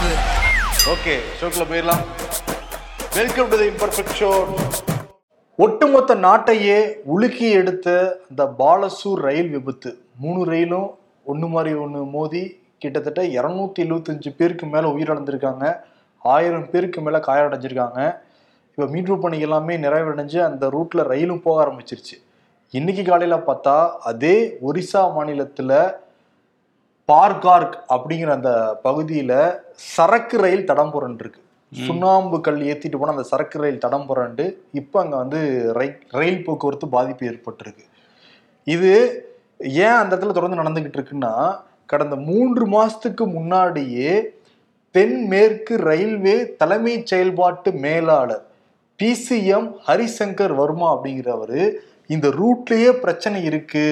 ஆகாது ஓகே ஷோக்கில் போயிடலாம். Welcome to the imperfect show ஒட்டுமொத்த நாட்டையே உலுக்கி எடுத்த இந்த பாலசூர் ரயில் விபத்து. மூணு ரயிலும் ஒன்று மாதிரி ஒன்று மோதி கிட்டத்தட்ட இரநூத்தி எழுபத்தஞ்சு பேருக்கு மேலே உயிரிழந்திருக்காங்க. ஆயிரம் பேருக்கு மேலே காயடைஞ்சிருக்காங்க இப்போ மீட்பு பணி எல்லாமே நிறைவடைஞ்சு அந்த ரூட்டில் ரயிலும் போக ஆரம்பிச்சிருச்சு. இன்னைக்கு காலையில் பார்த்தா அதே ஒரிசா மாநிலத்தில் பார்கார்க் அப்படிங்கிற அந்த பகுதியில சரக்கு ரயில் தடம் புரண்டிருக்கு. சுண்ணாம்பு கல் ஏத்திட்டு போன அந்த சரக்கு ரயில் தடம் புரண்டு இப்போ அங்க வந்து ரை- ரயில் போக்குவரத்து பாதிப்பு ஏற்பட்டிருக்கு. இது ஏன் அந்த இடத்துல தொடர்ந்து நடந்துகிட்டு இருக்குன்னா கடந்த மூன்று மாசத்துக்கு முன்னாடியே தென்மேற்கு ரயில்வே தலைமை செயல்பாட்டு மேலாளர் பிசிஎம் ஹரிசங்கர் வர்மா அப்படிங்கிறவரு இந்த ரூட்லயே பிரச்சனை இருக்கு.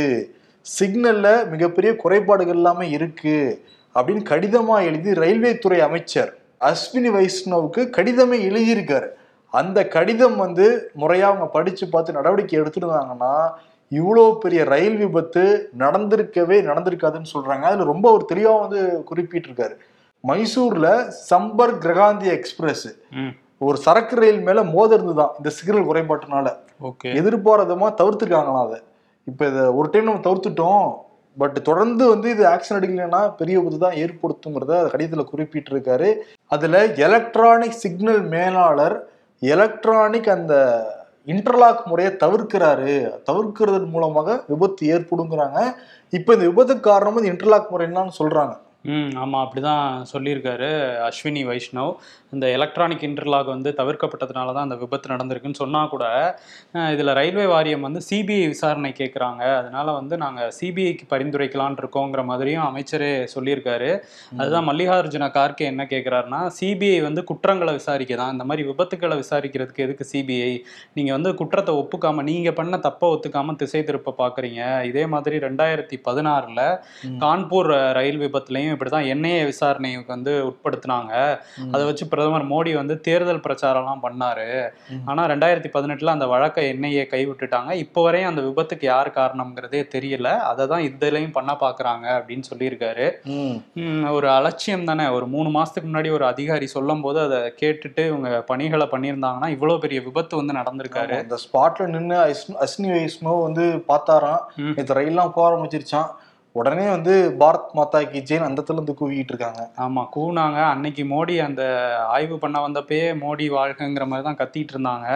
சிக்னல்ல மிகப்பெரிய குறைபாடுகள் எல்லாமே இருக்கு அப்படின்னு கடிதமா எழுதி ரயில்வே துறை அமைச்சர் அஸ்வினி வைஷ்ணவுக்கு கடிதமே எழுதியிருக்காரு. அந்த கடிதம் வந்து முறையா அவங்க படிச்சு பார்த்து நடவடிக்கை எடுத்துருந்தாங்கன்னா இவ்வளோ பெரிய ரயில் விபத்து நடந்திருக்கவே நடந்திருக்காதுன்னு சொல்றாங்க. அதுல ரொம்ப ஒரு தெளிவா வந்து குறிப்பிட்டிருக்காரு. மைசூர்ல சம்பர்க் கிரகாந்தி எக்ஸ்பிரஸ் ஒரு சரக்கு ரயில் மேல மோத இருந்துதான் இந்த சிக்னல் குறைபாட்டுனால. ஓகே. எதிர்பாராதமா தவிர்த்துருக்காங்களாம் அதை. இப்போ இதை ஒரு டைம் நம்ம தவிர்த்துட்டோம். பட் தொடர்ந்து வந்து இது ஆக்ஷன் எடுக்கலைன்னா பெரிய விபத்து தான் ஏற்படுத்துங்கிறத கடிதத்தில் குறிப்பிட்டிருக்காரு. அதில் எலக்ட்ரானிக் சிக்னல் மேலாளர் எலக்ட்ரானிக் அந்த இன்டர்லாக் முறையை தவிர்க்கிறாரு. தவிர்க்கிறதன் மூலமாக விபத்து ஏற்படுங்கிறாங்க. இப்போ இந்த விபத்துக்கு காரணம் இந்த இன்டர்லாக் முறை என்னன்னு சொல்கிறாங்க ம் ஆமாம் அப்படி தான் சொல்லியிருக்காரு அஸ்வினி வைஷ்ணவ். இந்த எலக்ட்ரானிக் இன்டர்லாக் வந்து தவிர்க்கப்பட்டதுனால தான் அந்த விபத்து நடந்திருக்குன்னு சொன்னால் கூட இதில் ரயில்வே வாரியம் வந்து சிபிஐ விசாரணை கேட்குறாங்க அதனால வந்து நாங்கள் சிபிஐக்கு பரிந்துரைக்கலான் இருக்கோங்கிற மாதிரியும் அமைச்சரே சொல்லியிருக்காரு. அதுதான் மல்லிகார்ஜுன கார்கே என்ன கேட்குறாருன்னா சிபிஐ வந்து குற்றங்களை விசாரிக்க தான் இந்த மாதிரி விபத்துக்களை விசாரிக்கிறதுக்கு எதுக்கு சிபிஐ? நீங்கள் வந்து குற்றத்தை ஒப்புக்காம நீங்கள் பண்ண தப்பை ஒத்துக்காம திசை திருப்ப பார்க்குறீங்க இதே மாதிரி ரெண்டாயிரத்தி பதினாறில் கான்பூர் ரயில் விபத்துலையும் இப்படி தான் என்ஐஏ விசாரணைக்கு வந்து உட்படுத்தினாங்க. அதை வச்சு பிரதமர் மோடி வந்து தேர்தல் பிரச்சாரம்லாம் பண்ணாரு. ம். ஆனா ரெண்டாயிரத்தி பதினெட்டுல அந்த வழக்கை என்ஐஏ கைவிட்டுட்டாங்க. இப்போ வரையும் அந்த விபத்துக்கு யார் காரணம்ங்கிறதே தெரியல. அதை தான் இதுலயும் பண்ண பாக்குறாங்க அப்படின்னு சொல்லியிருக்காரு. ஒரு அலட்சியம் தானே. ஒரு மூணு மாசத்துக்கு முன்னாடி ஒரு அதிகாரி சொல்லும் போது அதை கேட்டுட்டு இவங்க பணிகளை பண்ணியிருந்தாங்கன்னா இவ்வளவு பெரிய விபத்து வந்து நடந்திருக்காரு. அந்த ஸ்பாட்ல நின்று அஸ்னி வைஷ்ணவ் வந்து பார்த்தாராம். நேற்று ரயில்லாம் போக ஆரம்பிச்சிருச்சான் உடனே வந்து பாரத் மாதா கி ஜெயின் அந்த இருந்து கூவிட்டு இருக்காங்க. ஆமா கூனாங்க அன்னைக்கு மோடி அந்த ஆய்வு பண்ண வந்தப்பயே மோடி வாழ்க்கைங்கிற மாதிரி தான் கத்திட்டு இருந்தாங்க.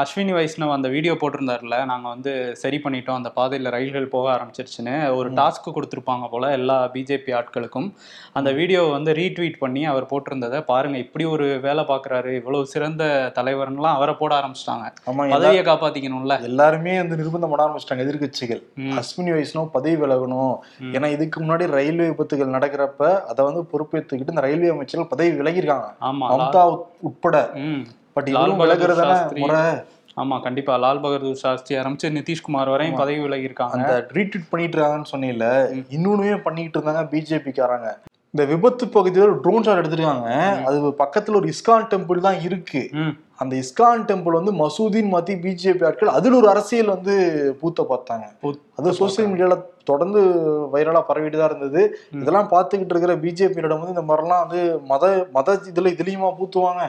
அஸ்வினி வைஷ்ணவ் அந்த வீடியோ போட்டிருந்தாருல நாங்க வந்து சரி பண்ணிட்டோம். அந்த பாதையில ரயில்கள் போக ஆரம்பிச்சிருச்சுன்னு ஒரு டாஸ்க் கொடுத்துருப்பாங்க போல எல்லா பிஜேபி ஆட்களுக்கும். அந்த வீடியோவை வந்து ரீட்வீட் பண்ணி அவர் போட்டிருந்ததை பாருங்க இப்படி ஒரு வேலை பார்க்கறாரு இவ்வளவு சிறந்த தலைவர்லாம் அவரை போட ஆரம்பிச்சிட்டாங்க. பதவியை காப்பாத்திக்கணும்ல. எல்லாருமே வந்து நிர்பந்தம் பண்ண ஆரம்பிச்சிட்டாங்க எதிர்க்கட்சிகள். ம். அஸ்வினி வைஷ்ணவ் பதவி விலகணும். ம். ஏன்னா இதுக்கு முன்னாடி ரயில்வே விபத்துகள் நடக்கிறப்ப அதை வந்து பொறுப்பேற்றுக்கிட்டு இந்த ரயில்வே அமைச்சர்கள் பதவி விலகிருக்காங்க மம்தா உட்- உட்பட. பட் இவரும் விலகுறதான. முறை. ஆமா கண்டிப்பா. லால் பகதூர் சாஸ்திரி ஆரம்பிச்சு நிதிஷ்குமார் வரையும் பதவி விலகி இருக்காங்க அந்த ரீட்வீட் பண்ணிட்டு இருக்காங்கன்னு சொன்னீங்கல்ல இன்னொன்னுமே பண்ணிக்கிட்டு இருந்தாங்க பிஜேபிக்காரங்க. இந்த விபத்து பகுதியில் ட்ரோன் ஷாட் எடுத்திருக்காங்க. அது பக்கத்துல ஒரு இஸ்கான் டெம்பிள் தான் இருக்கு. அந்த இஸ்கான் டெம்பிள் வந்து மசூதின்னு மாத்தி பிஜேபி ஆட்கள் அதுல ஒரு அரசியல் வந்து பூத்த பார்த்தாங்க. அது சோசியல் மீடியால தொடர்ந்து வைரலா பரவிட்டு தான் இருந்தது. இதெல்லாம் பார்த்துக்கிட்டு இருக்கிற பிஜேபியிடம் வந்து இந்த மாதிரிலாம் வந்து மத மத இதுல இதுலயுமா பூத்துவாங்க?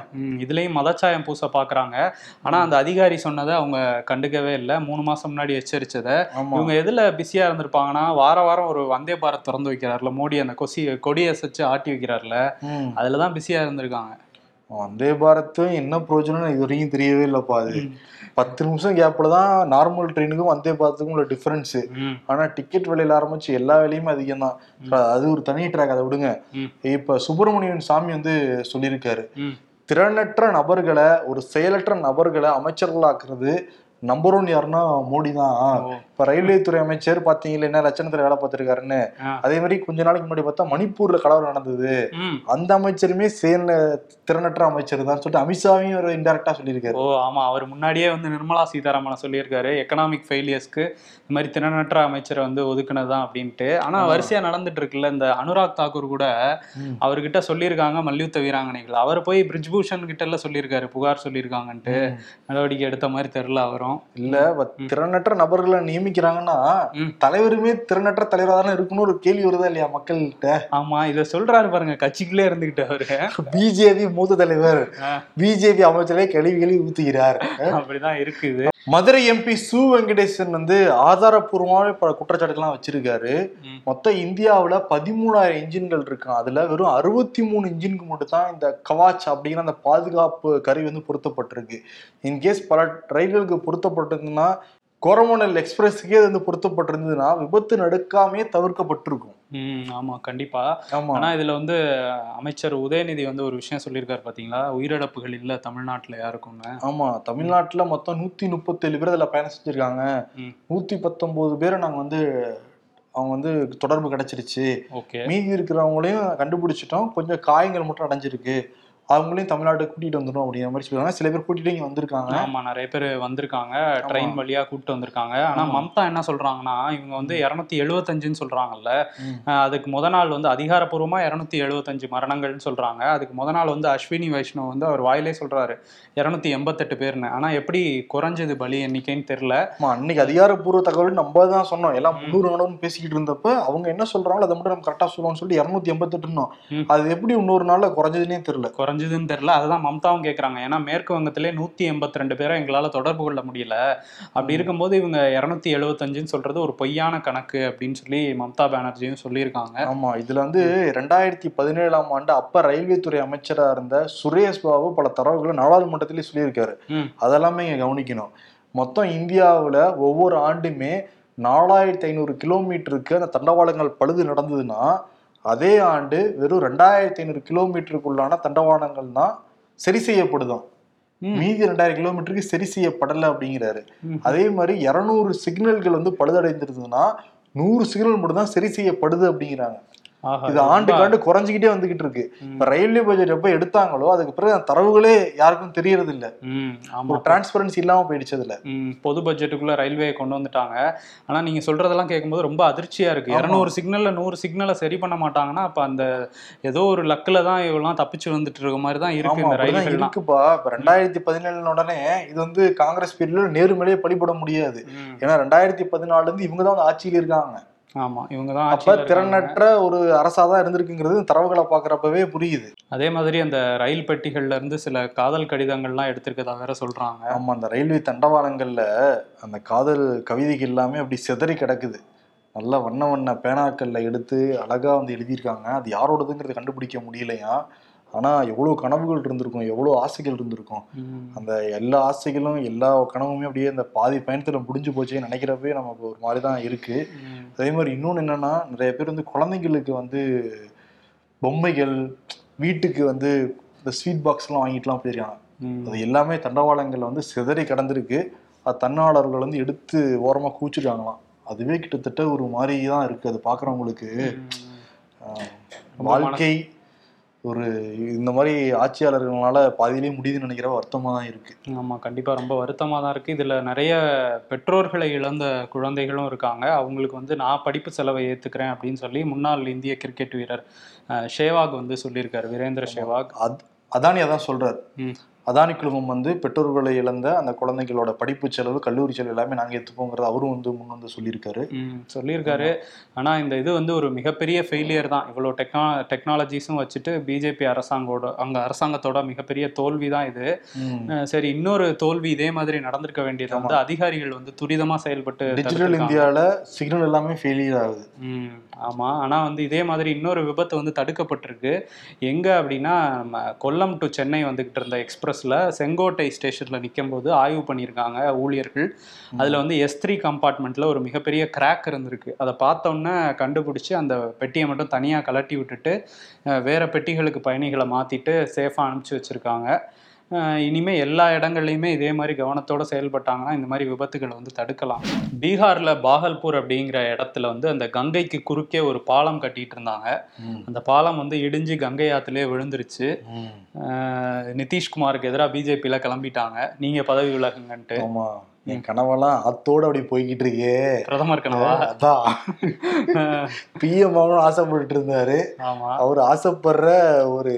இதுலயும் மதச்சாயம் பூச பாக்குறாங்க ஆனா அந்த அதிகாரி சொன்னதை அவங்க கண்டுக்கவே இல்லை. மூணு மாசம் முன்னாடி எச்சரிச்சதை. ஆமா. இவங்க எதுல பிஸியா இருந்திருப்பாங்கன்னா வார வாரம் ஒரு வந்தே பாரத் திறந்து வைக்கிறாருல மோடி அந்த கொசி கொடியை வச்சு ஆட்டி வைக்கிறாருல ம். அதுலதான் பிஸியா இருந்திருக்காங்க. வந்தே பாரத்தும் என்ன பிரயோஜனம் இது வரைக்கும் தெரியவே இல்லப்பா அது. பத்து நிமிஷம் கேப்ல தான் நார்மல் ட்ரெயினுக்கும் வந்தே பாரத்துக்கும் உள்ள டிஃபரன்ஸ் ஆனா டிக்கெட் விலையில ஆரம்பிச்சு எல்லா விலையுமே அதிகம் தான் அது ஒரு தனி ட்ராக் அதை விடுங்க. இப்ப சுப்பிரமணியன் சாமி வந்து சொல்லியிருக்காரு. திறனற்ற நபர்களை ஒரு செயலற்ற நபர்களை அமைச்சர்களாக்குறது நம்பர் ஒன் யாருன்னா மோடி தான். இப்ப ரயில்வே துறை அமைச்சர் பாத்தீங்களா என்ன லட்சணத்துல வேலை பார்த்திருக்காருன்னு. அதே மாதிரி கொஞ்ச நாளைக்கு முன்னாடி பார்த்தா மணிப்பூர்ல கலவரம் நடந்தது. அந்த அமைச்சருமே சேர்ந்த திறனற்ற அமைச்சர் தான் சொல்லிட்டு அமித்ஷாவையும் ஒரு இன்டெரக்டா சொல்லியிருக்காரு. ஓ ஆமா அவர் முன்னாடியே வந்து நிர்மலா சீதாராமன் சொல்லியிருக்காரு. எக்கனாமிக் ஃபெயிலியர்ஸ்க்கு இந்த மாதிரி திறனற்ற அமைச்சரை வந்து ஒதுக்குனதுதான் அப்படின்ட்டு. ஆனா வரிசையா நடந்துட்டு இருக்குல்ல இந்த அனுராக் தாக்கூர் கூட. அவர்கிட்ட சொல்லியிருக்காங்க மல்யுத்த வீராங்கனைகள். அவர் போய் பிரிஜ்பூஷன் கிட்ட எல்லாம் சொல்லியிருக்காரு புகார் சொல்லியிருக்காங்கன்ட்டு. நடவடிக்கை எடுத்த மாதிரி தெரியல அவரும். இருக்கணும். இல்ல திறனற்ற நபர்களை நியமிக்கிறாங்கன்னா. தலைவருமே திறனற்ற தலைவரா தானே இருக்கணும் ஒரு கேள்வி வருதா இல்லையா மக்கள்கிட்ட? ஆமா இத சொல்றாரு பாருங்க கட்சிக்குள்ளே இருந்துகிட்டு அவரு. பிஜேபி மூத்த தலைவர். பிஜேபி அமைச்சரே கேள்வி கேள்வி ஊத்துகிறார். அப்படிதான் இருக்குது. மதுரை எம்பி சு வெங்கடேசன் வந்து ஆதாரப்பூர்வமான பல குற்றச்சாட்டுகள்லாம் வச்சிருக்காரு. மொத்தம் இந்தியாவுல பதிமூணாயிரம் இன்ஜின்கள் இருக்கான் அதுல வெறும் அறுபத்தி மூணு இன்ஜினுக்கு மட்டும் தான் இந்த கவாச் அப்படிங்கிற அந்த பாதுகாப்பு கருவி வந்து பொருத்தப்பட்டிருக்கு. இன்கேஸ் பல ரயில்களுக்கு பொருத்தப்பட்டிருந்ததுன்னா கோரமண்டல் எக்ஸ்பிரஸுக்கே அது வந்து பொருத்தப்பட்டிருந்ததுன்னா விபத்து நடக்காமே தவிர்க்கப்பட்டிருக்கும். ம் ஆமா கண்டிப்பா. ஆமா. ஆனா இதுல வந்து அமைச்சர் உதயநிதி வந்து ஒரு விஷயம் சொல்லியிருக்காரு பாத்தீங்களா? உயிரிழப்புகள் இல்ல தமிழ்நாட்டுல யாருக்கும்னு. ஆமா தமிழ்நாட்டுல மொத்தம் நூத்தி முப்பத்தேழு பேர் அதுல பயணம் செஞ்சிருக்காங்க. ம். நூத்தி பத்தொன்பது பேரை நாங்க வந்து அவங்க வந்து தொடர்பு கிடைச்சிருச்சு. ஓகே. மீதி இருக்கிறவங்களையும் கண்டுபிடிச்சிட்டோம். கொஞ்சம் காயங்கள் மட்டும் அடைஞ்சிருக்கு. அவங்களையும் தமிழ்நாட்டுக்கு கூட்டிட்டு வந்துடும் அப்படிங்கிற மாதிரி சொல்லுவாங்க சில பேர் கூட்டிட்டு இங்க வந்திருக்காங்க. ஆமா நிறைய பேர் வந்திருக்காங்க. ட்ரெயின் வழியா கூப்பிட்டு வந்திருக்காங்க. ஆனா. மம்தா என்ன சொல்றாங்கன்னா இவங்க வந்து இருநூத்தி எழுபத்தஞ்சுன்னு சொல்றாங்கல்ல. அதுக்கு முத நாள் வந்து அதிகாரப்பூர்வமா இருநூத்தி எழுபத்தஞ்சு மரணங்கள்னு சொல்றாங்க. அதுக்கு முத நாள் வந்து அஸ்வினி வைஷ்ணவ் வந்து அவர் வாயிலே சொல்றாரு இருநூத்தி எண்பத்தெட்டு பேர்னு. ஆனா எப்படி குறைஞ்சது பலி எண்ணிக்கைன்னு தெரியல. ஆமா அன்னைக்கு அதிகாரப்பூர்வ தகவல் நம்ம தான் சொன்னோம். எல்லாம் முன்னூறு நாளும் பேசிக்கிட்டு இருந்தப்ப அவங்க என்ன சொல்றாங்களோ அதை மட்டும் நம்ம கரெக்டா சொல்லுவோம்னு சொல்லிட்டு இருநூத்தி எண்பத்தெட்டுனோம் ம். அது எப்படி இன்னொரு நாள்ல குறைஞ்சதுன்னே தெரியல. குறைஞ்சதுன்னு தெரியல. அதுதான் மம்தாவும் கேட்குறாங்க ஏன்னா மேற்கு வங்கத்திலே நூற்றி எண்பத்தி ரெண்டு பேரை எங்களால் தொடர்பு கொள்ள முடியல. அப்படி இருக்கும்போது இவங்க இரநூத்தி எழுபத்தஞ்சுன்னு சொல்றது ஒரு பொய்யான கணக்கு அப்படின்னு சொல்லி மம்தா பானர்ஜியும் சொல்லியிருக்காங்க. ஆமா இதுல வந்து ரெண்டாயிரத்தி பதினேழாம் ஆண்டு அப்ப ரயில்வே துறை அமைச்சரா இருந்த சுரேஷ் பாபு பல தரவுகளை நாடாளுமன்றத்திலே சொல்லியிருக்காரு. அதெல்லாமே இங்க கவனிக்கணும். மொத்தம் இந்தியாவுல ஒவ்வொரு ஆண்டுமே நாலாயிரத்தி ஐநூறு கிலோமீட்டருக்கு அந்த தண்டவாளங்கள் பழுது நடந்ததுன்னா அதே ஆண்டு வெறும் ரெண்டாயிரத்தி ஐநூறு கிலோமீட்டருக்குள்ளான தண்டவாளங்கள் தான் சரி செய்யப்படுதாம் ம். மீதி ரெண்டாயிரம் கிலோமீட்டருக்கு சரி செய்யப்படலை அப்படிங்கிறாரு. அதே மாதிரி இரநூறு சிக்னல்கள் வந்து பழுதடைந்திருந்ததுன்னா நூறு சிக்னல் மட்டும் தான் சரி செய்யப்படுது அப்படிங்கிறாங்க இது ஆண்டுக்கு ஆண்டு குறைஞ்சிக்கிட்டே வந்துகிட்டு இருக்கு. இப்ப ரயில்வே பட்ஜெட் எப்ப எடுத்தாங்களோ அதுக்கு பிறகு அந்த தரவுகளே யாருக்கும் தெரியறது இல்ல ஒரு டிரான்ஸ்பரன்சி இல்லாம போயிடுச்சு அதுல. பொது பட்ஜெட்டுக்குள்ள ரயில்வே கொண்டு வந்துட்டாங்க. ஆனா நீங்க சொல்றதெல்லாம் கேட்கும்போது ரொம்ப அதிர்ச்சியா இருக்கு. இரநூறு சிக்னல்ல நூறு சிக்னலை சரி பண்ண மாட்டாங்கன்னா அப்ப அந்த ஏதோ ஒரு லக்குல தான் இவெல்லாம் தப்பிச்சு வந்துட்டு இருக்க மாதிரி தான் இருக்கு இந்த ரயில்கள்லாம். இருக்குப்பா. இப்ப ரெண்டாயிரத்தி பதினேழு உடனே இது வந்து காங்கிரஸ் பீரியட்ல நேரு மேலேயே படிபட முடியாது. ஏன்னா ரெண்டாயிரத்தி பதினாலுல இருந்து இவங்க தான் வந்து ஆட்சியில் இருக்காங்க. ஆமா இவங்க தான் அப்ப. திறனற்ற ஒரு அரசாதான் இருந்திருக்குங்கிறது தரவுகளை பாக்குறப்பவே புரியுது. அதே மாதிரி அந்த ரயில் பெட்டிகள்ல இருந்து சில காதல் கடிதங்கள்லாம் எடுத்திருக்கதா வேற சொல்றாங்க. ஆமா அந்த ரயில்வே தண்டவாளங்கள்ல அந்த காதல் கவிதைகள் எல்லாமே அப்படி சிதறி கிடக்குது. நல்ல வண்ண வண்ண பேனாக்கள்ல எடுத்து அழகா வந்து எழுதியிருக்காங்க. அது யாரோடதுங்கிறது கண்டுபிடிக்க முடியலையா? ஆனா எவ்வளவு கனவுகள் இருந்திருக்கும் எவ்வளவு ஆசைகள் இருந்திருக்கும். அந்த எல்லா ஆசைகளும் எல்லா கனவுமே அப்படியே அந்த பாதி பயணத்துல முடிஞ்சு போச்சே நினைக்கிறப்பவே நமக்கு ஒரு மாதிரி தான் இருக்கு. ம், அதே மாதிரி இன்னொன்று என்னன்னா நிறைய பேர் வந்து குழந்தைங்களுக்கு வந்து பொம்மைகள் வீட்டுக்கு வந்து இந்த ஸ்வீட் பாக்ஸ்லாம் வாங்கிட்டுலாம் போயிருக்காங்க. அது எல்லாமே தண்டவாளங்கள்ல வந்து சிதறி கடந்திருக்கு. அது தன்னாளர்கள் வந்து எடுத்து ஓரமா கூச்சிருக்காங்களாம் அதுவே கிட்டத்தட்ட ஒரு மாதிரி தான் இருக்கு அது ரொம்ப வாழ்க்கை ஒரு இந்த மாதிரி ஆட்சியாளர்களால பாதியிலே முடியுதுன்னு நினைக்கிற வருத்தமா தான் இருக்கு. ஆமா கண்டிப்பா ரொம்ப வருத்தமா தான் இருக்கு. இதுல நிறைய பெற்றோர்களை இழந்த குழந்தைகளும் இருக்காங்க. அவங்களுக்கு வந்து நான் படிப்பு செலவை ஏத்துக்கிறேன் அப்படின்னு சொல்லி முன்னாள் இந்திய கிரிக்கெட் வீரர் ஷேவாக் வந்து சொல்லியிருக்காரு வீரேந்திர ஷேவாக். அத் அதானி அதான் சொல்றாரு. ம். அதானி குழுமம் வந்து பெற்றோர்களை இழந்த அந்த குழந்தைகளோட படிப்பு செலவு கல்லூரி செலவு எல்லாமே நாங்க எடுத்துப்போங்கிறத அவரும் வந்து முன் வந்து சொல்லியிருக்காரு. சொல்லியிருக்காரு. ஆனா இந்த இது வந்து ஒரு மிகப்பெரிய ஃபெயிலியர் தான். இவ்வளோ டெக்னா டெக்னாலஜிஸும் வச்சுட்டு பிஜேபி அரசாங்கோட அங்க அரசாங்கத்தோட மிகப்பெரிய தோல்வி தான் இது சரி இன்னொரு தோல்வி இதே மாதிரி நடந்திருக்க வேண்டியது வந்து அதிகாரிகள் வந்து துரிதமா செயல்பட்டு டிஜிட்டல். இந்தியால சிக்னல் எல்லாமே ஃபெயிலியர் ஆகுது. ம் ஆமா. ஆனா வந்து இதே மாதிரி இன்னொரு விபத்து வந்து தடுக்கப்பட்டிருக்கு. எங்க அப்படின்னா கொல்லம் டு சென்னை வந்துகிட்டு இருந்த எக்ஸ்பிரஸ்ல செங்கோட்டை ஸ்டேஷன்ல நிற்கும் போது ஆய்வு பண்ணியிருக்காங்க ஊழியர்கள். அதுல வந்து எஸ் த்ரீ கம்பார்ட்மெண்ட்ல ஒரு மிகப்பெரிய கிராக் இருந்திருக்கு. அதை பார்த்தோன்னே கண்டுபிடிச்சு அந்த பெட்டியை மட்டும் தனியா கலட்டி விட்டுட்டு வேற பெட்டிகளுக்கு பயணிகளை மாத்திட்டு சேஃபா அனுப்பிச்சு வச்சிருக்காங்க. அஹ், இனிமே எல்லா இடங்கள்லையுமே இதே மாதிரி கவனத்தோட செயல்பட்டாங்கன்னா இந்த மாதிரி விபத்துகளை வந்து தடுக்கலாம். பீகார்ல பாகல்பூர் அப்படிங்கிற இடத்துல வந்து அந்த கங்கைக்கு குறுக்கே ஒரு பாலம் கட்டிட்டு இருந்தாங்க. அந்த பாலம் வந்து இடிஞ்சு கங்கை ஆத்துலயே விழுந்துருச்சு. நிதிஷ்குமாருக்கு எதிராக பிஜேபியில கிளம்பிட்டாங்க. நீங்க பதவி விலகுங்கன்ட்டு. ஆமா. என் கனவெல்லாம் அத்தோட அப்படி போய்கிட்டு இருக்கே. பிரதமர் கனவா? அதான். பிஎம் ஆகணும்னு ஆசைப்பட்டுட்டு இருந்தாரு. அவர் ஆசைப்படுற ஒரு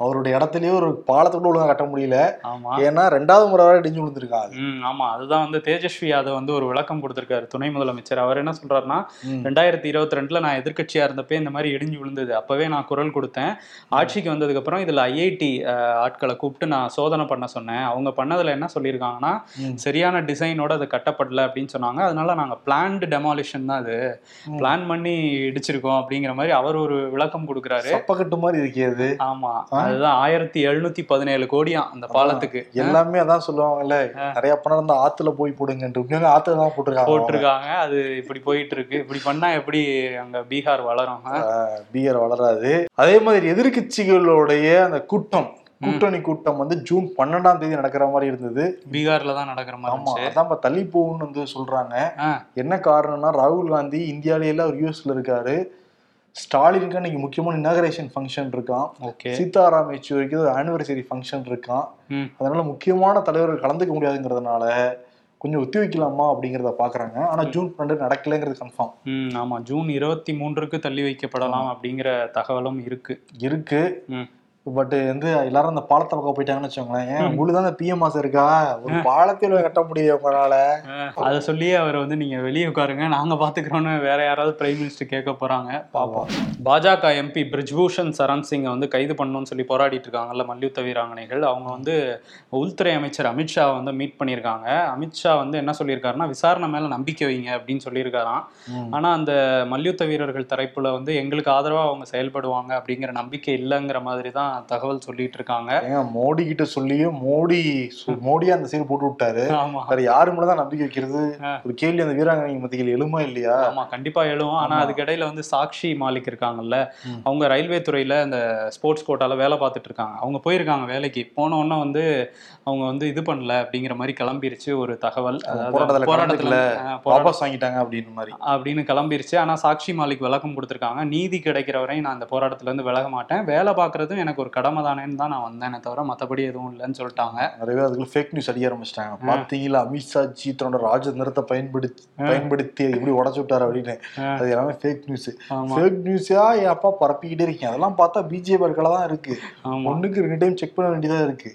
அவருடைய இடத்துலயே ஒரு பாலத்தை கூட ஒழுங்கா கட்ட முடியல. ஆமா. ஏன்னா ரெண்டாவது முறை வரை இடிஞ்சு விழுந்திருக்காங்க ம் ஆமா. அதுதான் வந்து தேஜஸ்வி யாதவ் வந்து ஒரு விளக்கம் கொடுத்திருக்காரு துணை முதலமைச்சர். அவர் என்ன சொல்றாருன்னா. ரெண்டாயிரத்தி இருபத்தி ரெண்டுல நான் எதிர்க்கட்சியா இருந்தப்ப இந்த மாதிரி இடிஞ்சு விழுந்தது. அப்பவே நான் குரல் கொடுத்தேன். ஆட்சிக்கு வந்ததுக்கு அப்புறம் இதுல ஐஐடி ஆட்களை கூப்பிட்டு நான் சோதனை பண்ண சொன்னேன். அவங்க பண்ணதுல என்ன சொல்லியிருக்காங்கன்னா. சரியான டிசைனோட அது கட்டப்படல அப்படின்னு சொன்னாங்க. அதனால நாங்க பிளான்டு டெமாலிஷன் தான் அது. பிளான் பண்ணி இடிச்சிருக்கோம் அப்படிங்கிற மாதிரி அவர் ஒரு விளக்கம் கொடுக்குறாரு. மாதிரி இருக்கிறது ஆமா. அதுதான் ஆயிரத்தி எழுநூத்தி பதினேழு கோடியாம் அந்த பாலத்துக்கு. எல்லாமே அதான் சொல்லுவாங்கல்ல நிறைய பணம் இருந்தா ஆத்துல போய் உண்மையாவே ஆத்துல தான் போட்டிருக்காங்க. போட்டிருக்காங்க. அது இப்படி போயிட்டு இருக்கு இப்படி பண்ணா எப்படி அங்க பீகார் வளரும்? ஆ? பிஆர் வளராது. அதே மாதிரி எதிர்க்கட்சிகளுடைய அந்த கூட்டம் கூட்டணி கூட்டம் வந்து ஜூன் பன்னெண்டாம் தேதி நடக்கிற மாதிரி இருந்தது. பீகார்ல தான் நடக்கிற மாதிரி ஆமா அதான் இப்ப தள்ளி போகும்னு வந்து சொல்றாங்க. என்ன காரணம்னா ராகுல் காந்தி இந்தியாவிலேயே அவர் யூஎஸ்ல இருக்காரு. ஸ்டாலினுக்கு இன்னைக்கு முக்கியமான இனாகரேஷன் ஃபங்க்ஷன் இருக்கான் ஓகே சீதாராம் யெச்சூரிக்கு ஒரு ஆனிவர்சரி ஃபங்க்ஷன் இருக்கான். அதனால முக்கியமான தலைவர்கள் கலந்துக்க முடியாதுங்கிறதுனால கொஞ்சம் ஒத்தி வைக்கலாமா அப்படிங்கிறத பாக்குறாங்க. ஆனா ஜூன் பன்னெண்டு நடக்கலைங்கிறது கன்ஃபார்ம் ஆமா. ஜூன் இருபத்தி மூன்றுக்கு தள்ளி வைக்கப்படலாம் அப்படிங்கிற தகவலும் இருக்கு. இருக்கு. பட் வந்து எல்லாரும் அந்த பாலத்தை பக்கம் போயிட்டாங்கன்னு வச்சுக்கோங்களேன். ஏன்? உங்களுக்கு தான் பிஎம் மாசம் இருக்கா? ஒரு பாலத்தில் கட்ட முடியும் உங்களால. அதை சொல்லியே அவர் வந்து நீங்க வெளியே உட்காருங்க. நாங்க பாத்துக்கிறோம்னு வேற யாராவது பிரைம் மினிஸ்டர் கேட்க போறாங்க. பாப்போம். பாஜக எம்பி பிரிஜ்பூஷன் சரண் சிங்கை வந்து கைது பண்ணணும்னு சொல்லி போராடிட்டு இருக்காங்கல்ல மல்யுத்த வீராங்கனைகள். அவங்க வந்து உள்துறை அமைச்சர் அமித்ஷா வந்து மீட் பண்ணியிருக்காங்க. அமித்ஷா வந்து என்ன சொல்லியிருக்காருன்னா விசாரணை மேல நம்பிக்கை வைங்க அப்படின்னு சொல்லியிருக்காராம். ஆனா அந்த மல்யுத்த வீரர்கள் தரப்புல வந்து எங்களுக்கு ஆதரவா அவங்க செயல்படுவாங்க அப்படிங்கிற நம்பிக்கை இல்லைங்கிற மாதிரி தான் தகவல் சொல்லிட்டு இருக்காங்க ஏங்க மோடி கிட்ட சொல்லியும் மோடி மோடியே அந்த சைடு போட்டு விட்டாரு. வேற யாரு மேல தான் நம்பிக்கை வைக்கிறது. ஒரு கேள்வி அந்த வீராங்கனை மத்தியில் எழுமா இல்லையா? ஆமா கண்டிப்பா எழுவும் ஆனா. அதுக்கு இடையில வந்து சாக்ஷி மாலிக் இருக்காங்கல்ல. அவங்க ரயில்வே துறையில இந்த ஸ்போர்ட்ஸ் கோட்டால வேலை பார்த்துட்டு இருக்காங்க. அவங்க போயிருக்காங்க வேலைக்கு. போன உடனே வந்து அவங்க வந்து இது பண்ணல அப்படிங்கிற மாதிரி கிளம்பிருச்சு ஒரு தகவல். போராட்டத்துல வாபஸ் வாங்கிட்டாங்க அப்படின்னு மாதிரி. அப்படின்னு கிளம்பிருச்சு. ஆனா சாக்ஷி மாலிக் விளக்கம் கொடுத்திருக்காங்க. நீதி கிடைக்கிற வரை நான் இந்த போராட்டத்துல இருந்து விலக மாட்டேன். வேலை பார்க்கறதும் எனக்கு ஒரு கடமை தானேன்னு தான் நான் வந்தேனே தவிர மத்தபடி எதுவும் இல்லைன்னு சொல்லிட்டாங்க. நிறைய பேர் அதுக்குள்ள ஃபேக் நியூஸ் அடிக்க ஆரம்பிச்சிட்டாங்க. பாத்தீங்களா அமித்ஷா ஜி தன்னோட ராஜதந்திரத்தை பயன்படுத்தி பயன்படுத்தி எப்படி உடச்சு விட்டாரு அப்படின்னு. அது எல்லாமே ஃபேக் நியூஸ் ஃபேக் நியூஸா என் அப்பா பரப்பிக்கிட்டே இருக்கீங்க. அதெல்லாம் பார்த்தா பிஜேபி இருக்கல தான் இருக்கு. ஒண்ணுக்கு ரெண்டு டைம் செக் பண்ண வேண்டியதா இருக்கு.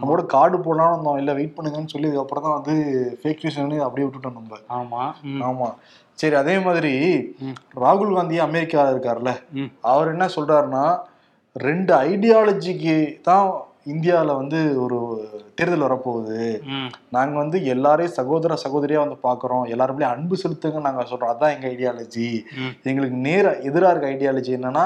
நம்மளோட கார்டு போடலாம் வந்தோம். இல்ல வெயிட் பண்ணுங்கன்னு சொல்லி அதுக்கப்புறம் தான் வந்து ஃபேக் நியூஸ் அப்படியே விட்டுட்டோம் நம்ம. ஆமா. ஆமா. சரி அதே மாதிரி. ராகுல் காந்தி அமெரிக்காவில் இருக்கார்ல. அவர் என்ன சொல்றாருன்னா ரெண்டு ஐடியாலஜிக்கு தான் இந்தியாவில் வந்து ஒரு தேர்தல் வரப்போகுது. ம், நாங்க வந்து எல்லாரையும் சகோதர சகோதரியா வந்து பாக்குறோம். எல்லாருமே அன்பு செலுத்துங்க நாங்க சொல்றோம். அதான் எங்க ஐடியாலஜி. எங்களுக்கு நேர எதிரா இருக்க ஐடியாலஜி என்னன்னா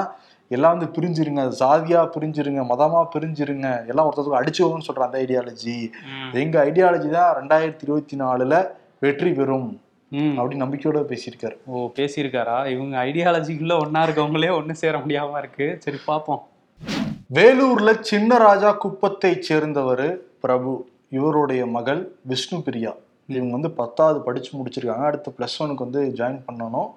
எல்லாம் வந்து பிரிஞ்சிருங்க. சாதியா பிரிஞ்சிருங்க. மதமா பிரிஞ்சிருங்க. எல்லாம் ஒருத்தருக்கு அடிச்சுக்கோங்கன்னு சொல்ற அந்த ஐடியாலஜி ம், எங்க ஐடியாலஜி தான் ரெண்டாயிரத்தி இருபத்தி நாலுல வெற்றி பெறும் ம். அப்படின்னு நம்பிக்கையோட பேசியிருக்காரு. ஓ பேசியிருக்காரா? இவங்க ஐடியாலஜிக்குள்ள ஒண்ணா இருக்கவங்களே ஒண்ணு சேர முடியாம இருக்கு. சரி பாப்போம். வேலூர்ல சின்ன ராஜா குப்பத்தை சேர்ந்தவர் பிரபு. இவருடைய மகள் விஷ்ணு பிரியா. இவங்க வந்து பத்தாவது படிச்சு முடிச்சிருக்காங்க. அடுத்து ப்ளஸ் ஒனுக்கு வந்து ஜாயின் பண்ணணும்.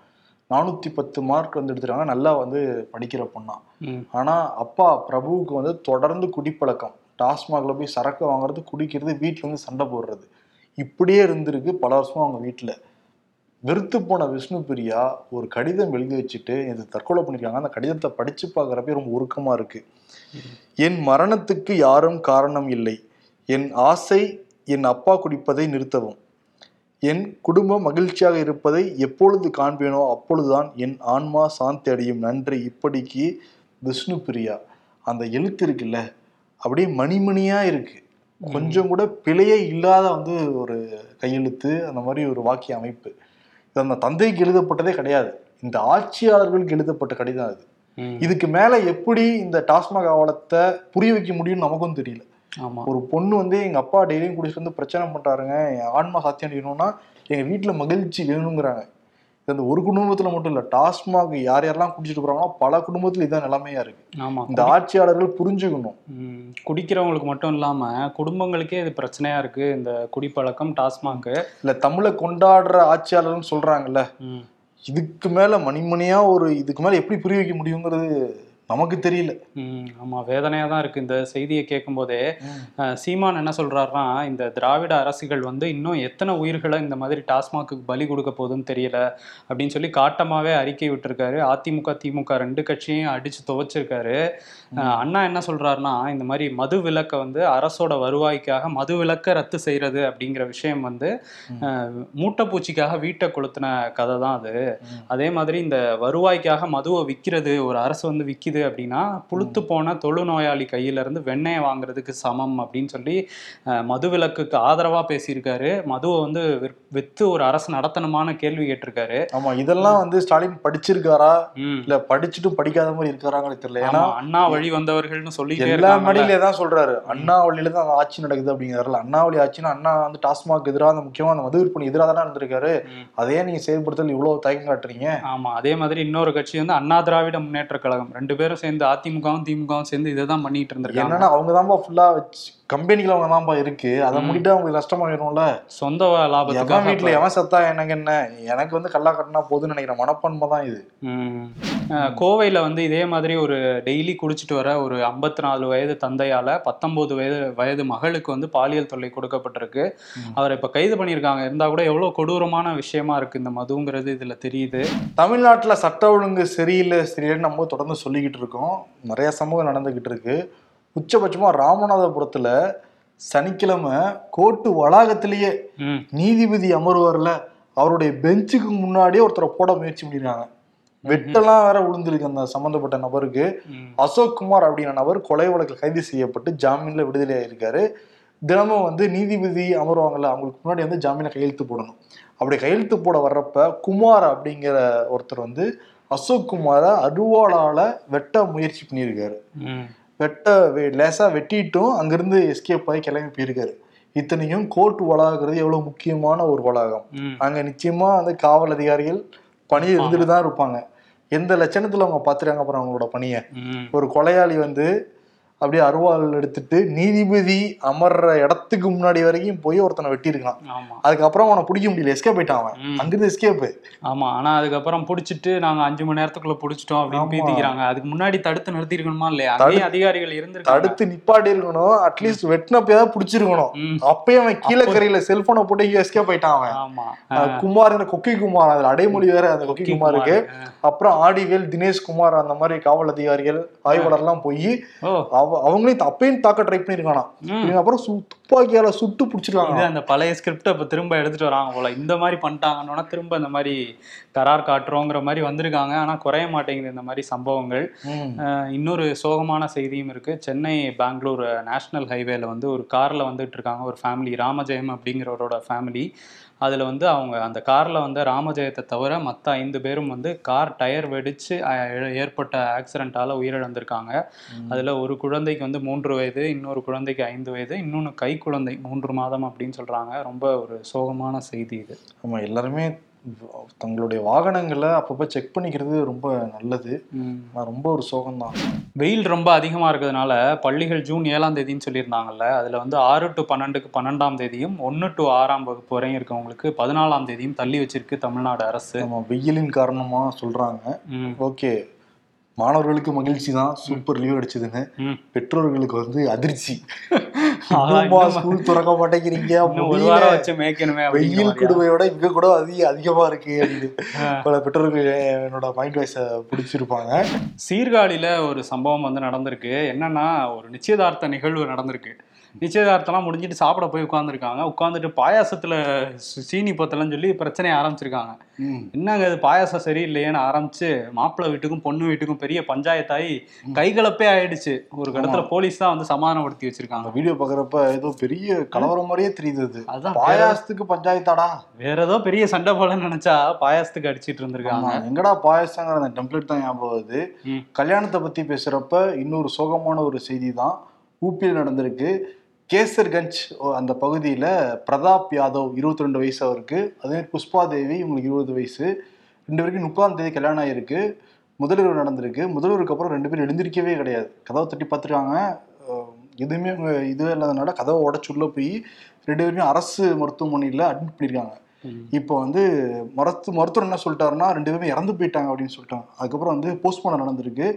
நானூத்தி பத்து மார்க் வந்து எடுத்துருக்காங்க. நல்லா வந்து படிக்கிற பொண்ணா. ம், ஆனா அப்பா பிரபுவுக்கு வந்து தொடர்ந்து குடிப்பழக்கம். டாஸ்மாக்ல போய் சரக்கு வாங்குறது குடிக்கிறது வீட்டுல வந்து சண்டை போடுறது. இப்படியே இருந்திருக்கு பல வருஷமா அவங்க வீட்டுல வெறுத்து போன விஷ்ணு பிரியா ஒரு கடிதம் எழுதி வச்சுட்டு இது தற்கொலை பண்ணிருக்காங்க. அந்த கடிதத்தை படிச்சு பார்க்குறப்ப ரொம்ப உருக்கமா இருக்கு. என் மரணத்துக்கு யாரும் காரணம் இல்லை. என் ஆசை என் அப்பா குடிப்பதை நிறுத்தவும். என் குடும்பம் மகிழ்ச்சியாக இருப்பதை எப்பொழுது காண்பேனோ அப்பொழுதுதான் என் ஆன்மா சாந்தி அடையும். நன்றி. இப்படிக்கு விஷ்ணு பிரியா அந்த எழுத்து இருக்குல்ல அப்படியே மணிமணியா இருக்கு. கொஞ்சம் கூட பிழையே இல்லாத வந்து ஒரு கையெழுத்து அந்த மாதிரி ஒரு வாக்கிய அமைப்பு. அந்த தந்தைக்கு எழுதப்பட்டதே கிடையாது. இந்த ஆட்சியாளர்களுக்கு எழுதப்பட்ட கடிதம் அது. இதுக்கு மேல எப்படி இந்த டாஸ்மாக் அவலத்தை புரிய வைக்க முடியும்னு நமக்கும் தெரியல. ஆமா. ஒரு பொண்ணு வந்து எங்க அப்பா டெய்லியும் குடிச்சிட்டு வந்து பிரச்சனை பண்றாருங்க. என் ஆன்மா சாத்தியம் அடையணும்னா எங்க வீட்டுல மகிழ்ச்சி வேணுங்கிறாங்க. இது அந்த ஒரு குடும்பத்துல மட்டும் இல்ல டாஸ்மாக் யார் யாரெல்லாம் குடிச்சிட்டு போறாங்களோ பல குடும்பத்துல இதான் நிலைமையா இருக்கு. ஆமா இந்த ஆட்சியாளர்கள் புரிஞ்சுக்கணும். குடிக்கிறவங்களுக்கு மட்டும் இல்லாம குடும்பங்களுக்கே இது பிரச்சனையா இருக்கு இந்த குடிப்பழக்கம் டாஸ்மாக். இல்ல தமிழை கொண்டாடுற ஆட்சியாளர்கள் சொல்றாங்கல்ல இதுக்கு மேல மணிமணியா ஒரு இதுக்கு மேல எப்படி புரிய வைக்க முடியுங்கிறது நமக்கு தெரியல. ம், ஆமா வேதனையா தான் இருக்கு. இந்த செய்தியை கேட்கும் போதே அஹ், சீமான் என்ன சொல்றாருன்னா இந்த திராவிட அரசுகள் வந்து இன்னும் எத்தனை உயிர்களை இந்த மாதிரி டாஸ்மாக்கு பலி கொடுக்க போகுதுன்னு தெரியல அப்படின்னு சொல்லி காட்டமாவே அறிக்கை விட்டுருக்காரு. அதிமுக திமுக ரெண்டு கட்சியும் அடிச்சு துவைச்சிருக்காரு. அண்ணா என்ன சொல்றாருன்னா இந்த மாதிரி மது விலக்கை வந்து அரசோட வருவாய்க்காக மது விலக்கை ரத்து செய்யறது அப்படிங்கிற விஷயம் வந்து மூட்டைப்பூச்சிக்காக வீட்டை கொளுத்தின கதை தான் அது அதே மாதிரி இந்த வருவாய்க்காக மதுவை விற்கிறது ஒரு அரசு வந்து விற்கிது அப்படின்னா புழுத்து போன தொழுநோயாளி கையில இருந்து வெண்ணெயை வாங்குறதுக்கு சமம் அப்படின்னு சொல்லி மது விலக்குக்கு ஆதரவா பேசியிருக்காரு. மதுவை வந்து வித்து ஒரு அரசு நடத்தணுமான கேள்வி கேட்டிருக்காரு. ஆமா இதெல்லாம் வந்து ஸ்டாலின் படிச்சிருக்காரா. இல்ல படிச்சுட்டும் படிக்காத மாதிரி இருக்காராங்களே தெரியல ஏன்னா அண்ணா வழி வந்தவர்கள்னு சொல்லிட்டே எல்லா மடியிலே தான் சொல்றாரு. அண்ணா வழியில தான் ஆட்சி நடக்குது அப்படிங்கிறாருல. அண்ணா வழி ஆட்சினா அண்ணா வந்து டாஸ்மாக் எதிராக அந்த முக்கியமா அந்த மது விற்பனை எதிராக தானே இருந்திருக்காரு. ம். அதையே நீங்க செயல்படுத்தல இவ்வளவு தயக்கம் காட்டுறீங்க. ஆமா அதே மாதிரி இன்னொரு கட்சி வந்து அண்ணா திராவிட முன்னேற்ற கழகம். ரெண்டு பேரும் சேர்ந்து அதிமுகவும் திமுகவும் சேர்ந்து இதை தான் பண்ணிட்டு இருந்திருக்காங்க. ஏன்னா அவங்க தான் ஃபுல்லா வச்சு கம்பெனிகள் அவங்க தான்ப்பா இருக்கு. அதை முடிட்டு அவங்களுக்கு நஷ்டமாயிரும்ல சொந்த லாபத்துக்காக வீட்டுல எவன் செத்தா எனக்கு என்ன? எனக்கு வந்து கல்லா கட்டினா போதுன்னு நினைக்கிற மனப்பான்மை தான் இது. கோவையில வந்து இதே மாதிரி ஒரு டெய்லி குடிச்சிட்டு வர ஒரு ஐம்பத்தி நாலு வயது தந்தையால பத்தொன்பது வயது வயது மகளுக்கு வந்து பாலியல் தொல்லை கொடுக்கப்பட்டிருக்கு. அவரை இப்ப கைது பண்ணியிருக்காங்க. இருந்தா கூட எவ்வளவு கொடூரமான விஷயமா இருக்கு இந்த மதுங்கிறது இதுல தெரியுது. தமிழ்நாட்டுல சட்ட ஒழுங்கு சரியில்லை சரியில்லைன்னு நம்ம தொடர்ந்து சொல்லிக்கிட்டு இருக்கோம். நிறைய சமூகம் நடந்துகிட்டு இருக்கு. உச்சபட்சமா ராமநாதபுரத்துல சனிக்கிழமை கோர்ட்டு வளாகத்திலேயே நீதிபதி அமர்வார்ல அவருடைய பெஞ்சுக்கு முன்னாடியே ஒருத்தரை போட முயற்சி பண்ணிருக்காங்க. வெட்டெல்லாம் வேற விழுந்திருக்கு அந்த சம்பந்தப்பட்ட நபருக்கு. அசோக் குமார் அப்படிங்கிற நபர் கொலை வழக்கில் கைது செய்யப்பட்டு ஜாமீன்ல விடுதலை ஆயிருக்காரு. தினமும் வந்து நீதிபதி அமர்வாங்கல்ல அவங்களுக்கு முன்னாடி வந்து ஜாமீன்ல கையெழுத்து போடணும். அப்படி கையெழுத்து போட வர்றப்ப குமார் அப்படிங்கிற ஒருத்தர் வந்து அசோக் குமாரை அருவாளால வெட்ட முயற்சி பண்ணியிருக்காரு. வெட்ட வெ- லேசா வெட்டிட்டும் அங்கிருந்து எஸ்கேப் ஆகி கிளம்பி போயிருக்காரு. இத்தனைக்கும் கோர்ட் வளாகிறது எவ்வளவு முக்கியமான ஒரு வளாகம். அங்க நிச்சயமா வந்து காவல் அதிகாரிகள் பணி இருந்துட்டு தான் இருப்பாங்க. எந்த லட்சணத்துல அவங்க பாத்துறாங்க அப்புறம் அவங்களோட பணியை? ஒரு கொலையாளி வந்து அப்படியே அருவாள் எடுத்துட்டு நீதிபதி அமர்ற இடத்துக்கு முன்னாடி வரைக்கும் போய் ஒருத்தனை வெட்டியிருக்கான் ஆமா. அதுக்கப்புறம் அவனை பிடிக்க முடியல. எஸ்கேப் போயிட்டான் அவன். அங்கிருந்து எஸ்கேப் ஆமா. ஆனா அதுக்கப்புறம் புடிச்சிட்டு நாங்க அஞ்சு மணி நேரத்துக்குள்ள புடிச்சிட்டோம் அப்படின்னு ஆமா. பீத்திக்கிறாங்க. அதுக்கு முன்னாடி தடுத்து நிறுத்தி இருக்கணுமா இல்லையா அங்கேயும் அதிகாரிகள் இருந்திருக்காங்க. தடுத்து நிப்பாட்டி இருக்கணும். அட்லீஸ்ட் வெட்டினப்பயாவது பிடிச்சிருக்கணும். ம். அப்பயும் அவன் கீழே கரையில செல்போனை போட்டு எஸ்கேப் போயிட்டான் அவன். ஆமா. குமார் கொக்கி குமார் அதுல அடைமொழி வேற அந்த கொக்கி குமாருக்கு அப்புறம் ஆடிவேல் தினேஷ் குமார் அந்த மாதிரி காவல் அதிகாரிகள் ஆய்வாளர்லாம் போய் ஓ. அவ- அவங்களையும் அப்பயும் தாக்க ட்ரை பண்ணிருக்கானா. அப்புறம் துப்பாக்கியால சுட்டு பிடிச்சிருக்காங்க அந்த பழைய ஸ்கிரிப்டை இப்ப திரும்ப எடுத்துட்டு வராங்க போல. இந்த மாதிரி பண்ணிட்டாங்கன்னா திரும்ப இந்த மாதிரி கரார் காட்டுறோங்கிற மாதிரி வந்திருக்காங்க. ஆனா குறைய மாட்டேங்குது இந்த மாதிரி சம்பவங்கள். இன்னொரு சோகமான செய்தியும் இருக்கு. சென்னை பெங்களூர் நேஷனல் ஹைவேல வந்து ஒரு கார்ல வந்துட்டு இருக்காங்க. ஒரு ஃபேமிலி ராமஜெயம் அப்படிங்கிறவரோட ஃபேமிலி அதுல வந்து அவங்க அந்த கார்ல வந்து ராமஜெயத்தை தவிர மற்ற ஐந்து பேரும் வந்து கார் டயர் ஏ- ஏற்பட்ட ஆக்சிடென்ட்டால உயிரிழந்திருக்காங்க. அதுல ஒரு குழந்தைக்கு வந்து மூன்று வயது இன்னொரு குழந்தைக்கு ஐந்து வயது இன்னொன்று கை குழந்தை மூன்று மாதம் அப்படின்னு சொல்றாங்க. ரொம்ப ஒரு சோகமான செய்தி இது. ஆமா எல்லாருமே தங்களுடைய வாகனங்களை அப்பப்ப செக் பண்ணிக்கிறது ரொம்ப நல்லது. ரொம்ப ஒரு சோகம் தான் வெயில் ரொம்ப அதிகமாக இருக்கிறதுனால பள்ளிகள் ஜூன் ஏழாம் தேதின்னு சொல்லியிருந்தாங்கல்ல அதில் வந்து ஆறு டு பன்னெண்டுக்கு பன்னெண்டாம் தேதியும் ஒன்று டு ஆறாம் வகுப்பு வரையும் இருக்கவங்களுக்கு பதினாலாம் தேதியும் தள்ளி வச்சிருக்கு தமிழ்நாடு அரசு. நம்ம வெயிலின் காரணமா சொல்றாங்க. ம், ஓகே மாணவர்களுக்கு மகிழ்ச்சி தான். சூப்பர் லீவ் அடிச்சதுன்னு. பெற்றோர்களுக்கு வந்து அதிர்ச்சி. ஸ்கூல் திறக்க மாட்டேங்கிறீங்க. ஒரு. வாரம் வச்சு மேய்க்கணுமே வெயில்? குடுவையோட இங்க கூட அதிக அதிகமா இருக்கு அப்படின்னு. பல பெற்றோர்கள் என்னோட மைண்ட் வாய்ஸ பிடிச்சிருப்பாங்க. சீர்காழியில ஒரு சம்பவம் வந்து நடந்திருக்கு. என்னன்னா ஒரு நிச்சயதார்த்த நிகழ்வு நடந்திருக்கு. நிச்சயதார்த்தம்லாம் முடிஞ்சிட்டு சாப்பிட போய் உட்காந்துருக்காங்க உட்காந்துட்டு பாயாசத்துல சீனி பத்தலன்னு சொல்லி பிரச்சனையை ஆரம்பிச்சிருக்காங்க. என்னங்க இது பாயாசம் சரியில்லையேன்னு ஆரம்பிச்சு மாப்பிள்ளை வீட்டுக்கும் பொண்ணு வீட்டுக்கும் பெரிய பஞ்சாயத்தாயி கைகலப்பே ஆயிடுச்சு. ஒரு இடத்துல போலீஸ் தான் வந்து சமாதானப்படுத்தி வச்சிருக்காங்க. வீடியோ பாக்குறப்ப ஏதோ பெரிய கலவரம் மாதிரியே தெரியுது அது அதான் பாயாசத்துக்கு பஞ்சாயத்தாடா? வேற ஏதோ பெரிய சண்டை போலன்னு நினைச்சா பாயாசத்துக்கு அடிச்சிட்டு இருந்திருக்காங்க. எங்கடா பாயாசங்கிற அந்த டெம்ப்ளேட் தான் ஞாபகம் வருது. கல்யாணத்தை பத்தி பேசுறப்ப இன்னொரு சோகமான ஒரு செய்தி தான் ஊப்பியில் நடந்திருக்கு. கேசர்கஞ்ச் அந்த பகுதியில பிரதாப் யாதவ் 22 ரெண்டு வயசு அவருக்கு அதே புஷ்பா தேவி இவங்களுக்கு இருபது வயசு. ரெண்டு பேருக்கும் முப்பதாம் தேதி கல்யாணம் ஆயிருக்கு. முதல்வர் நடந்திருக்கு. முதல்வருக்கு அப்புறம் ரெண்டு பேரும் எழுந்திருக்கவே கிடையாது. கதவை தட்டி பார்த்துருக்காங்க எதுவுமே அவங்க இதுவே இல்லாதனால கதவை உடச்சு உள்ள போய் ரெண்டு பேருமே அரசு மருத்துவமனையில் அட்மிட் பண்ணியிருக்காங்க. இப்போ வந்து மருத்து மருத்துவர் என்ன சொல்லிட்டாருன்னா ரெண்டு பேருமே இறந்து போயிட்டாங்க அப்படின்னு சொல்லிட்டாங்க. அதுக்கப்புறம் வந்து போஸ்ட்மார்ட்டம் நடந்திருக்கு.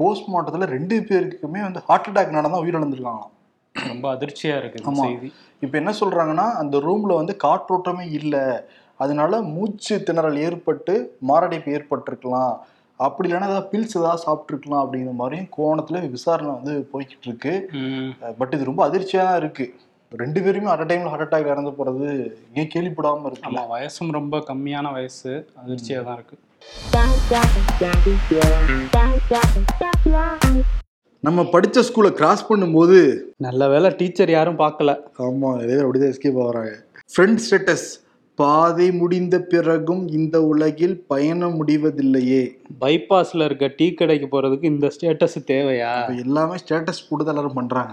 போஸ்ட்மார்ட்டத்துல ரெண்டு பேருக்குமே வந்து ஹார்ட் அட்டாக் நடந்தா உயிரிழந்திருக்காங்களாம். ரொம்ப அதிர்ச்சியா இருக்கு இந்த ஆமா. செய்தி. இப்போ என்ன சொல்றாங்கன்னா அந்த ரூம்ல வந்து காற்றோட்டமே இல்லை. அதனால மூச்சு திணறல் ஏற்பட்டு மாரடைப்பு ஏற்பட்டிருக்கலாம். அப்படி இல்லைன்னா ஏதாவது பில்ஸ் ஏதாவது சாப்பிட்ருக்கலாம் அப்படிங்கிற மாதிரியும் கோணத்துல விசாரணை வந்து போய்கிட்டு இருக்கு. பட் இது ரொம்ப அதிர்ச்சியா தான் இருக்கு. ரெண்டு பேருமே அட் டைம்ல ஹார்ட் அட்டாக் இறந்து போறது ஏன் கேள்விப்படாம இருக்குல்ல ஆமா வயசும் ரொம்ப கம்மியான வயசு. அதிர்ச்சியா தான் இருக்கு. நம்ம படிச்ச ஸ்கூலை கிராஸ் பண்ணும்போது நல்ல வேளை டீச்சர் யாரும் பார்க்கல. ஆமா நிறைய பேர் அப்படிதான் எஸ்கேப் ஆகுறாங்க. ஃப்ரெண்ட் ஸ்டேட்டஸ் பாதை முடிந்த பிறகும் இந்த உலகில் பயணம் முடிவதில்லையே. பைபாஸ்ல இருக்க டீ கடைக்கு போறதுக்கு இந்த ஸ்டேட்டஸ் தேவையா? எல்லாமே ஸ்டேட்டஸ் போட்டு தான் எல்லாரும் பண்றாங்க.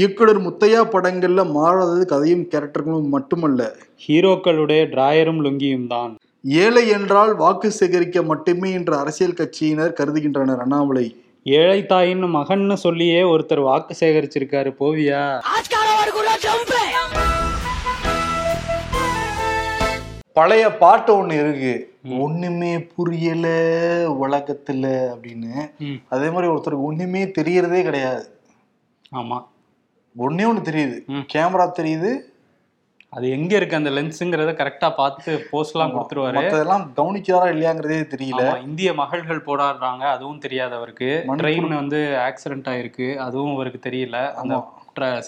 இயக்குனர் முத்தையா படங்கள்ல மாறாதது கதையும் கேரக்டர்களும் மட்டுமல்ல. ஹீரோக்களுடைய டிராயரும் லுங்கியும் தான். ஏழை என்றால் வாக்கு சேகரிக்க மட்டுமே என்ற அரசியல் கட்சியினர் கருதுகின்றனர் அண்ணாமலை. ஏழை தாயின் மகன்னு சொல்லியே ஒருத்தர் வாக்கு சேகரிச்சிருக்காரு போவியா? பழைய பாட்டு ஒண்ணு இருக்கு. ஒண்ணுமே புரியல உலகத்துல அப்படின்னு. அதே மாதிரி ஒருத்தருக்கு ஒண்ணுமே தெரியறதே கிடையாது. ஆமா. ஒண்ணே ஒண்ணு தெரியுது. கேமரா தெரியுது. அது எங்க இருக்கு அந்த லென்ஸுங்கிறத கரெக்டா பார்த்து போஸ்ட்லாம் கொடுத்துருவாரு. மத்ததெல்லாம் கவனிக்கிறாரா இல்லையாங்கிறதே தெரியல. இந்திய மகள்கள் போராடுறாங்க அதுவும் தெரியாது அவருக்கு. ட்ரெயின் வந்து ஆக்சிடென்ட் ஆயிருக்கு அதுவும் அவருக்கு தெரியல. அந்த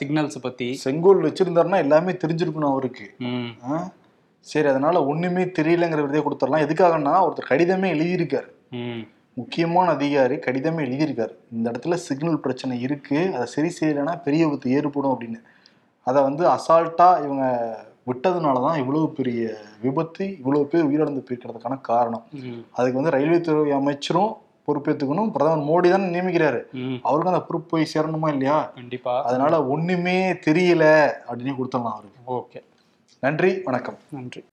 சிக்னல்ஸ் பத்தி. செங்கோல் வச்சிருந்தாருன்னா எல்லாமே தெரிஞ்சிருக்கணும் அவருக்கு? சரி அதனால ஒண்ணுமே தெரியலங்கிற விருதே கொடுத்துடலாம். எதுக்காகன்னா ஒருத்தர் கடிதமே எழுதியிருக்காரு. முக்கியமான அதிகாரி கடிதமே எழுதியிருக்காரு. இந்த இடத்துல சிக்னல் பிரச்சனை இருக்கு. அதை சரி செய்யலைன்னா பெரிய விபத்து ஏற்படும் அப்படின்னு. அதை வந்து அசால்ட்டா இவங்க விட்டதுனால தான் இவ்வளவு பெரிய விபத்து இவ்வளவு பேர் உயிரிழந்து போயிருக்கிறதுக்கான காரணம். அதுக்கு வந்து ரயில்வே துறை அமைச்சரும் பொறுப்பேற்றுக்கணும் பிரதமர் மோடி தான் நியமிக்கிறாரு. அவருக்கும் அந்த பொறுப்பு போய் சேரணுமா இல்லையா? கண்டிப்பா. அதனால ஒண்ணுமே தெரியல அப்படின்னு கொடுத்துடலாம் அவருக்கு. ஓகே. நன்றி வணக்கம். நன்றி.